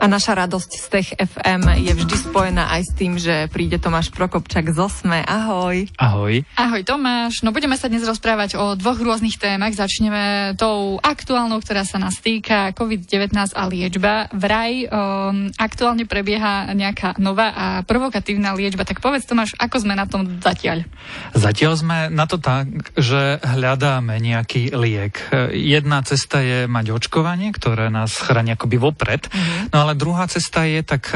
A naša radosť z Tech FM je vždy spojená aj s tým, že príde Tomáš Prokopčak z Osme. Ahoj. Ahoj. Ahoj Tomáš. No budeme sa dnes rozprávať o dvoch rôznych témach. Začneme tou aktuálnou, ktorá sa nás týka COVID-19 a liečba. Vraj um, aktuálne prebieha nejaká nová a provokatívna liečba. Tak povedz Tomáš, ako sme na tom zatiaľ? Zatiaľ sme na to tak, že hľadáme nejaký liek. Jedna cesta je mať očkovanie, ktoré nás chráni akoby vopred. Mm-hmm. No ale ale druhá cesta je, tak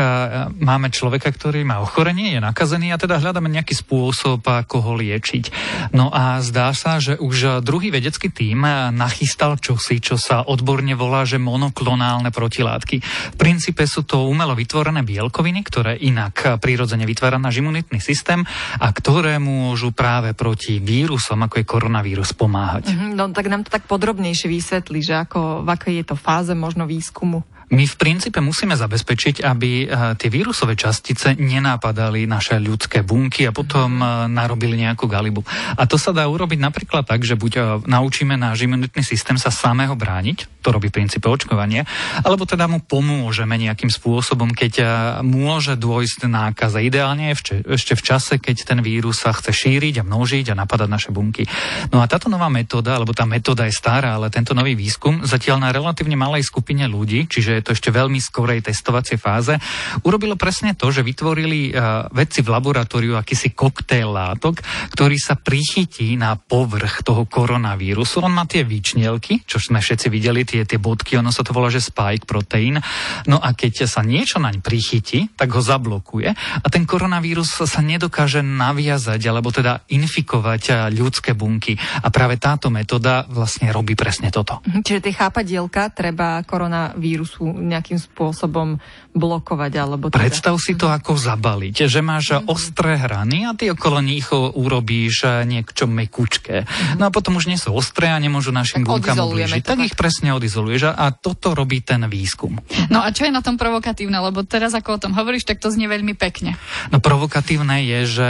máme človeka, ktorý má ochorenie, je nakazený a teda hľadáme nejaký spôsob, ako ho liečiť. No a zdá sa, že už druhý vedecký tím nachystal čosi, čo sa odborne volá, že monoklonálne protilátky. V princípe sú to umelo vytvorené bielkoviny, ktoré inak prirodzene vytvára náš imunitný systém a ktoré môžu práve proti vírusom, ako je koronavírus, pomáhať. Mm-hmm, no tak nám to tak podrobnejšie vysvetli, že ako, v akej je to fáze možno výskumu. My v princípe musíme zabezpečiť, aby eh, tie vírusové častice nenápadali naše ľudské bunky a potom eh, narobili nejakú galibu. A to sa dá urobiť napríklad tak, že buď eh, naučíme náš imunitný systém sa samého brániť, to robí v princípe očkovanie, alebo teda mu pomôžeme nejakým spôsobom, keď môže dôjsť nákaza. Ideálne je ešte v čase, keď ten vírus sa chce šíriť a množiť a napadať naše bunky. No a táto nová metóda, alebo tá metóda je stará, ale tento nový výskum zatiaľ na relatívne malej skupine ľudí, čiže je to ešte veľmi skorej testovacej fáze, urobilo presne to, že vytvorili uh, vedci v laboratóriu akýsi koktejl látok, ktorý sa prichytí na povrch toho koronavírusu. On má tie výčnielky, čo sme všetci videli, tie, tie bodky, ono sa to volá, že spike proteín. No a keď sa niečo naň prichytí, tak ho zablokuje a ten koronavírus sa nedokáže naviazať alebo teda infikovať eh, ľudské bunky. A práve táto metóda vlastne robí presne toto. Mhm, čiže tie chápadielka treba koronavírusu nejakým spôsobom blokovať. Alebo teda... Predstav si to ako zabaliť, že máš mm. ostré hrany a ty okolo nich urobíš niečo mekučké. Mm. No a potom už nie sú ostré a nemôžu našim bunkám ublížiť. Tak, tak ich presne odizoluješ a toto robí ten výskum. No a čo je na tom provokatívne? Lebo teraz ako o tom hovoríš, tak to znie veľmi pekne. No provokatívne je, že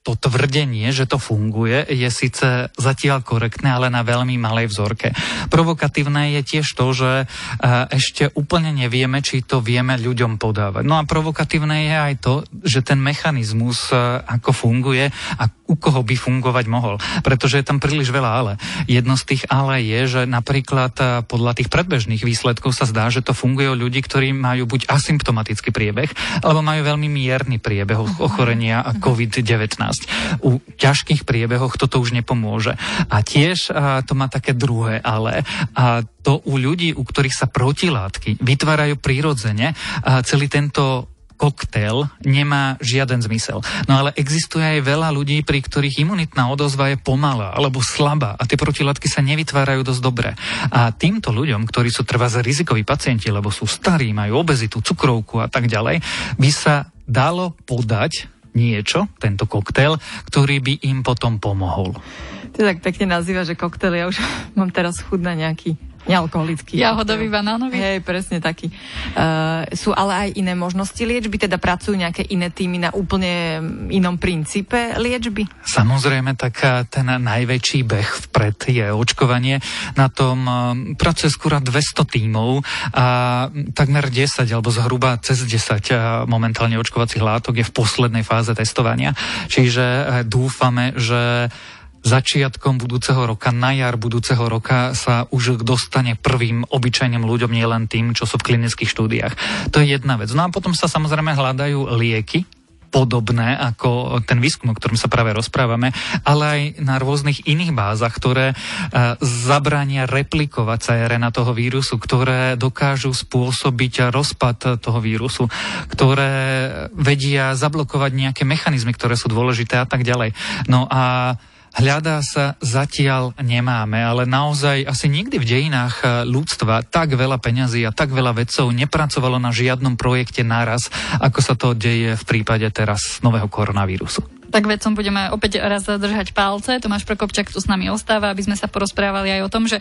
to tvrdenie, že to funguje, je síce zatiaľ korektné, ale na veľmi malej vzorke. Provokatívne je tiež to, že e, ešte úplne nevieme, či to vieme ľuďom podávať. No a provokatívne je aj to, že ten mechanizmus, e, ako funguje a u koho by fungovať mohol. Pretože je tam príliš veľa ale. Jedno z tých ale je, že napríklad e, podľa tých predbežných výsledkov sa zdá, že to funguje u ľudí, ktorí majú buď asymptomatický priebeh, alebo majú veľmi mierny priebeh ochorenia COVID-19. U ťažkých priebehoch toto už nepomôže. A tiež a, to má také druhé ale. A to u ľudí, u ktorých sa protilátky vytvárajú prirodzene, a celý tento koktail nemá žiaden zmysel. No ale existuje aj veľa ľudí, pri ktorých imunitná odozva je pomalá alebo slabá a tie protilátky sa nevytvárajú dosť dobre. A týmto ľuďom, ktorí sú trvá rizikoví pacienti, lebo sú starí, majú obezitu, cukrovku a tak ďalej, by sa dalo podať niečo, tento koktail, ktorý by im potom pomohol. Ty tak pekne nazýva, že koktail, ja už mám teraz chud na nejaký Nealkoholický. Jahodový, banánový. Hej, presne taký. Uh, sú ale aj iné možnosti liečby, teda pracujú nejaké iné týmy na úplne inom princípe liečby? Samozrejme, tak eh, ten najväčší beh vpred je očkovanie. Na tom uh, pracuje skôr 200 tímov a takmer 10 alebo zhruba cez 10 uh, momentálne očkovacích látok je v poslednej fáze testovania. Čiže uh, dúfame, že začiatkom budúceho roka, na jar budúceho roka sa už dostane prvým obyčajným ľuďom, nielen tým, čo sú v klinických štúdiách. To je jedna vec. No a potom sa samozrejme hľadajú lieky, podobné ako ten výskum, o ktorom sa práve rozprávame, ale aj na rôznych iných bázach, ktoré uh, zabrania replikovať sa RNA toho vírusu, ktoré dokážu spôsobiť rozpad toho vírusu, ktoré vedia zablokovať nejaké mechanizmy, ktoré sú dôležité a tak ďalej. No a hľadá sa zatiaľ nemáme, ale naozaj asi nikdy v dejinách eh, ľudstva tak veľa peňazí a tak veľa vedcov nepracovalo na žiadnom projekte naraz, ako sa to deje v prípade teraz nového koronavírusu. Tak vedcom budeme opäť raz držať palce. Tomáš Prokopčak tu s nami ostáva, aby sme sa porozprávali aj o tom, že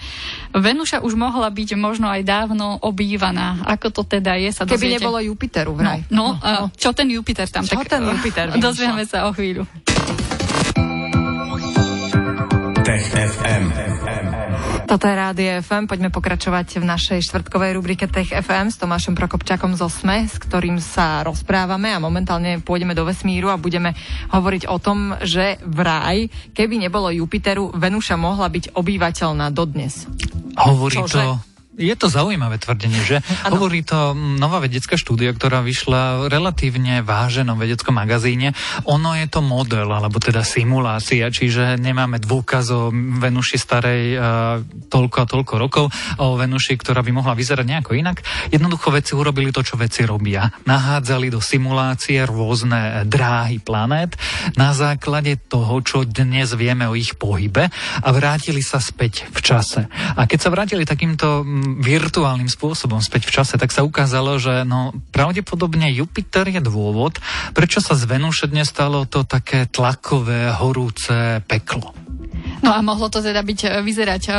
Venuša už mohla byť možno aj dávno obývaná. Ako to teda je, sa Keby nebolo Jupiteru vraj. No, no, no, čo ten Jupiter tam? Čo tak, ten Jupiter? Dozvieme sa o chvíľu. Tech FM. Toto je Rádio FM, poďme pokračovať v našej štvrtkovej rubrike Tech FM s Tomášom Prokopčakom z OSME, s ktorým sa rozprávame a momentálne pôjdeme do vesmíru a budeme hovoriť o tom, že vraj, keby nebolo Jupiteru, Venuša mohla byť obývateľná dodnes. Hovorí Čože? to... Je to zaujímavé tvrdenie, že Áno. hovorí to nová vedecká štúdia, ktorá vyšla v relatívne váženom vedeckom magazíne. Ono je to model, alebo teda simulácia, čiže nemáme dôkaz o Venuši starej uh, toľko a toľko rokov, o Venuši, ktorá by mohla vyzerať nejako inak. Jednoducho veci urobili to, čo veci robia. Nahádzali do simulácie rôzne dráhy planét na základe toho, čo dnes vieme o ich pohybe a vrátili sa späť v čase. A keď sa vrátili takýmto virtuálnym spôsobom späť v čase, tak sa ukázalo, že no, pravdepodobne Jupiter je dôvod, prečo sa z Venuše dnes stalo to také tlakové, horúce peklo. No a mohlo to teda byť, e, vyzerať, e,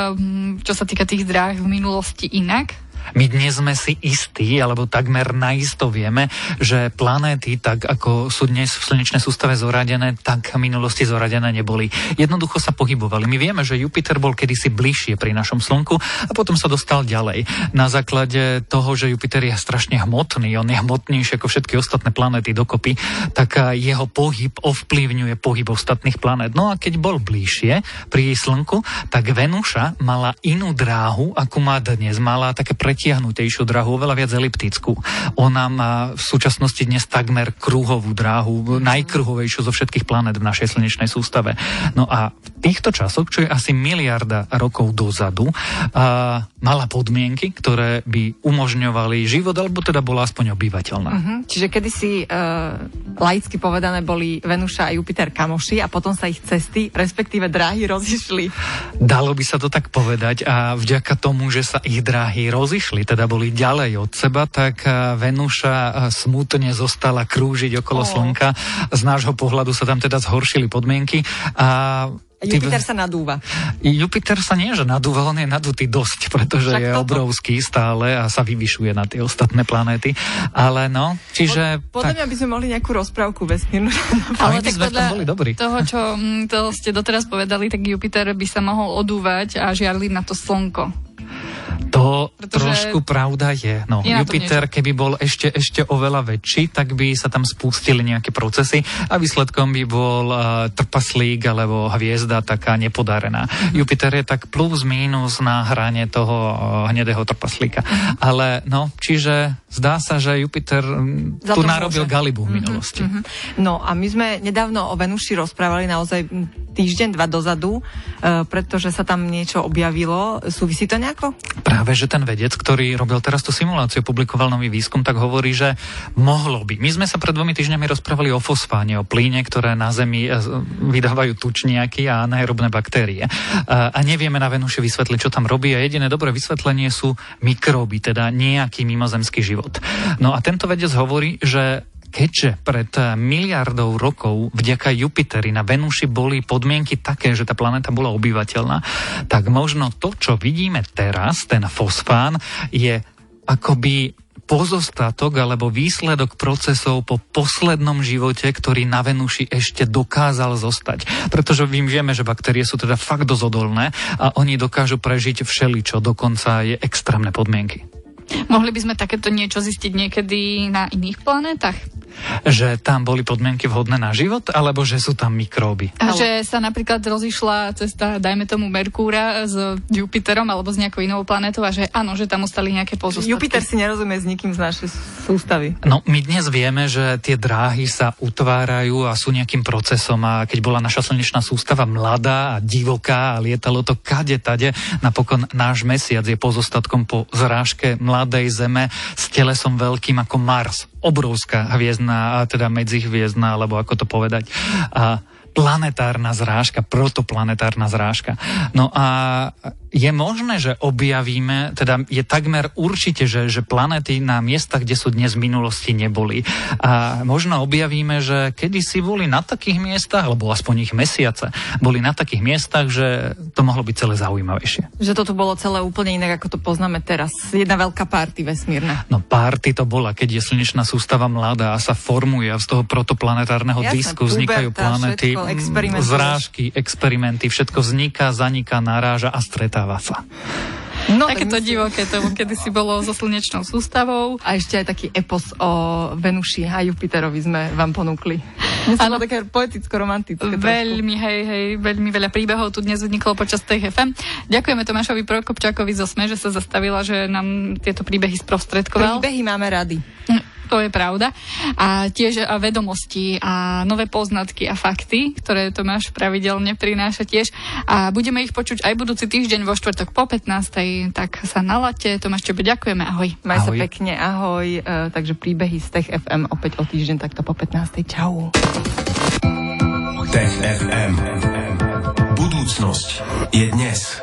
čo sa týka tých dráh v minulosti inak? My dnes sme si istí, alebo takmer naisto vieme, že planéty, tak ako sú dnes v slnečnej sústave zoradené, tak v minulosti zoradené neboli. Jednoducho sa pohybovali. My vieme, že Jupiter bol kedysi bližšie pri našom Slnku a potom sa dostal ďalej. Na základe toho, že Jupiter je strašne hmotný, on je hmotnejší ako všetky ostatné planéty dokopy, tak jeho pohyb ovplyvňuje pohyb ostatných planét. No a keď bol bližšie pri Slnku, tak Venuša mala inú dráhu, ako má dnes. Mala také pretiahnutejšiu dráhu, oveľa viac eliptickú. Ona má v súčasnosti dnes takmer kruhovú dráhu, najkruhovejšiu zo všetkých planét v našej slnečnej sústave. No a v týchto časoch, čo je asi miliarda rokov dozadu, a, mala podmienky, ktoré by umožňovali život, alebo teda bola aspoň obyvateľná. Mhm. Čiže kedysi uh, laicky povedané boli Venuša a Jupiter kamoši a potom sa ich cesty, respektíve dráhy rozišli. Dalo by sa to tak povedať a vďaka tomu, že sa ich dráhy rozišli, teda boli ďalej od seba, tak a, Venuša a, smutne zostala krúžiť okolo. Slnka. Z nášho pohľadu sa tam teda zhoršili podmienky a Jupiter sa nadúva. Jupiter sa nie, že nadúva, on je nadutý dosť, pretože Však je toto. obrovský stále a sa vyvyšuje na tie ostatné planéty. Ale no, čiže... Podľa tak, mňa by sme mohli nejakú rozprávku vesmírnu. Ale tak podľa boli dobrí. toho, čo mm, to ste doteraz povedali, tak Jupiter by sa mohol odúvať a žiarliť na to slnko. To Pretože trošku pravda je. No, je Jupiter, keby bol ešte, ešte oveľa väčší, tak by sa tam spustili nejaké procesy a výsledkom by bol uh, trpaslík alebo hviezda taká nepodarená. Mhm. Jupiter je tak plus mínus na hrane toho uh, hnedého trpaslíka. Mhm. Ale no, čiže zdá sa, že Jupiter mm, Za tu narobil môže. galibu v minulosti. Mhm. No a my sme nedávno o Venuši rozprávali naozaj mm, týždeň, dva dozadu, uh, pretože sa tam niečo objavilo. Súvisí to nejako? Práve, že ten vedec, ktorý robil teraz tú simuláciu, publikoval nový výskum, tak hovorí, že mohlo by. My sme sa pred dvomi týždňami rozprávali o fosfáne, o plíne, ktoré na Zemi eh, vydávajú tučniaky a anaerobné baktérie. A, a nevieme na Venuši vysvetliť, čo tam robí a jediné dobré vysvetlenie sú mikróby, teda nejaký mimozemský život. No a tento vedec hovorí, že keďže pred eh, miliardou rokov vďaka Jupiteri na Venuši boli podmienky také, že tá planéta bola obyvateľná, tak možno to, čo vidíme teraz, ten fosfán, je akoby pozostatok alebo výsledok procesov po poslednom živote, ktorý na Venuši ešte dokázal zostať. Pretože my vieme, že baktérie sú teda fakt dosť odolné a oni dokážu prežiť všeličo, dokonca je extrémne podmienky. Mohli by sme takéto niečo zistiť niekedy na iných planétach? Že tam boli podmienky vhodné na život, alebo že sú tam mikróby. A Ale- že sa napríklad rozišla cesta, dajme tomu Merkúra s Jupiterom alebo s nejakou inou planétou a že áno, že tam ostali nejaké pozostatky. Jupiter si nerozumie s nikým z našej sústavy. No, my dnes vieme, že tie dráhy sa utvárajú a sú nejakým procesom a keď bola naša slnečná sústava mladá a divoká a lietalo to kade tade, napokon náš mesiac je pozostatkom po zrážke mladej zeme s telesom veľkým ako Mars. Obrovská hviezdna, a teda medzihviezdna, alebo ako to povedať. A planetárna zrážka, protoplanetárna zrážka. No a je možné, že objavíme, teda je takmer určite, že, že planéty na miestach, kde sú dnes v minulosti neboli. A možno objavíme, že kedysi boli na takých miestach, alebo aspoň ich mesiace, boli na takých miestach, že to mohlo byť celé zaujímavejšie. Že toto bolo celé úplne inak, ako to poznáme teraz. Jedna veľká party vesmírna. No party to bola, keď je slnečná sústava mladá a sa formuje a z toho protoplanetárneho Jasné, disku vznikajú planety, všetko, mm, experimentuješ. zrážky, experimenty, všetko vzniká, zaniká, naráža a stretáva sa. No, Takéto tak myslím- divoké to kedy si bolo so slnečnou sústavou. A ešte aj taký epos o Venuši a Jupiterovi sme vám ponúkli. Áno. také poeticko-romantické. trošku. Veľmi, hej, hej, veľmi veľa príbehov tu dnes vzniklo počas tej FM. Ďakujeme Tomášovi Prokopčákovi zo SME, že sa zastavila, že nám tieto príbehy sprostredkoval. Príbehy máme rady. To je pravda. A tiež a vedomosti a nové poznatky a fakty, ktoré Tomáš pravidelne prináša tiež. A budeme ich počuť aj budúci týždeň vo štvrtok po 15. Tak sa nalate. Tomáš Čebe, ďakujeme. Ahoj. Maj sa Ahoj. pekne, ahoj. E, takže príbehy z Tech FM opäť o týždeň takto po 15. Čau. Tech FM. Budúcnosť je dnes.